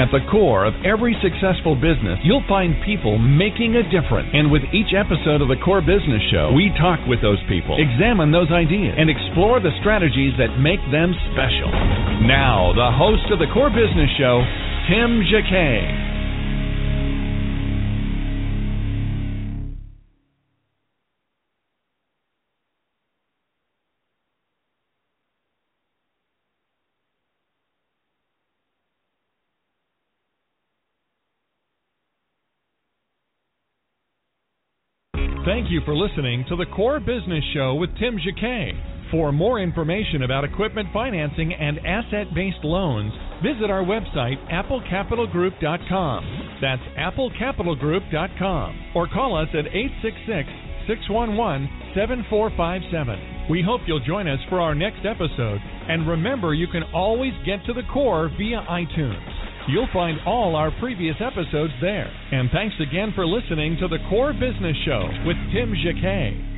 At the core of every successful business, you'll find people making a difference. And with each episode of the Core Business Show, we talk with those people, examine those ideas, and explore the strategies that make them special. Now, the host of the Core Business Show, Tim Jacquet. Thank you for listening to the Core Business Show with Tim Jacquet. For more information about equipment financing and asset based loans, visit our website, applecapitalgroup.com. That's applecapitalgroup.com. Or call us at 866 611 7457. We hope you'll join us for our next episode. And remember, you can always get to the core via iTunes. You'll find all our previous episodes there. And thanks again for listening to the Core Business Show with Tim Jacquet.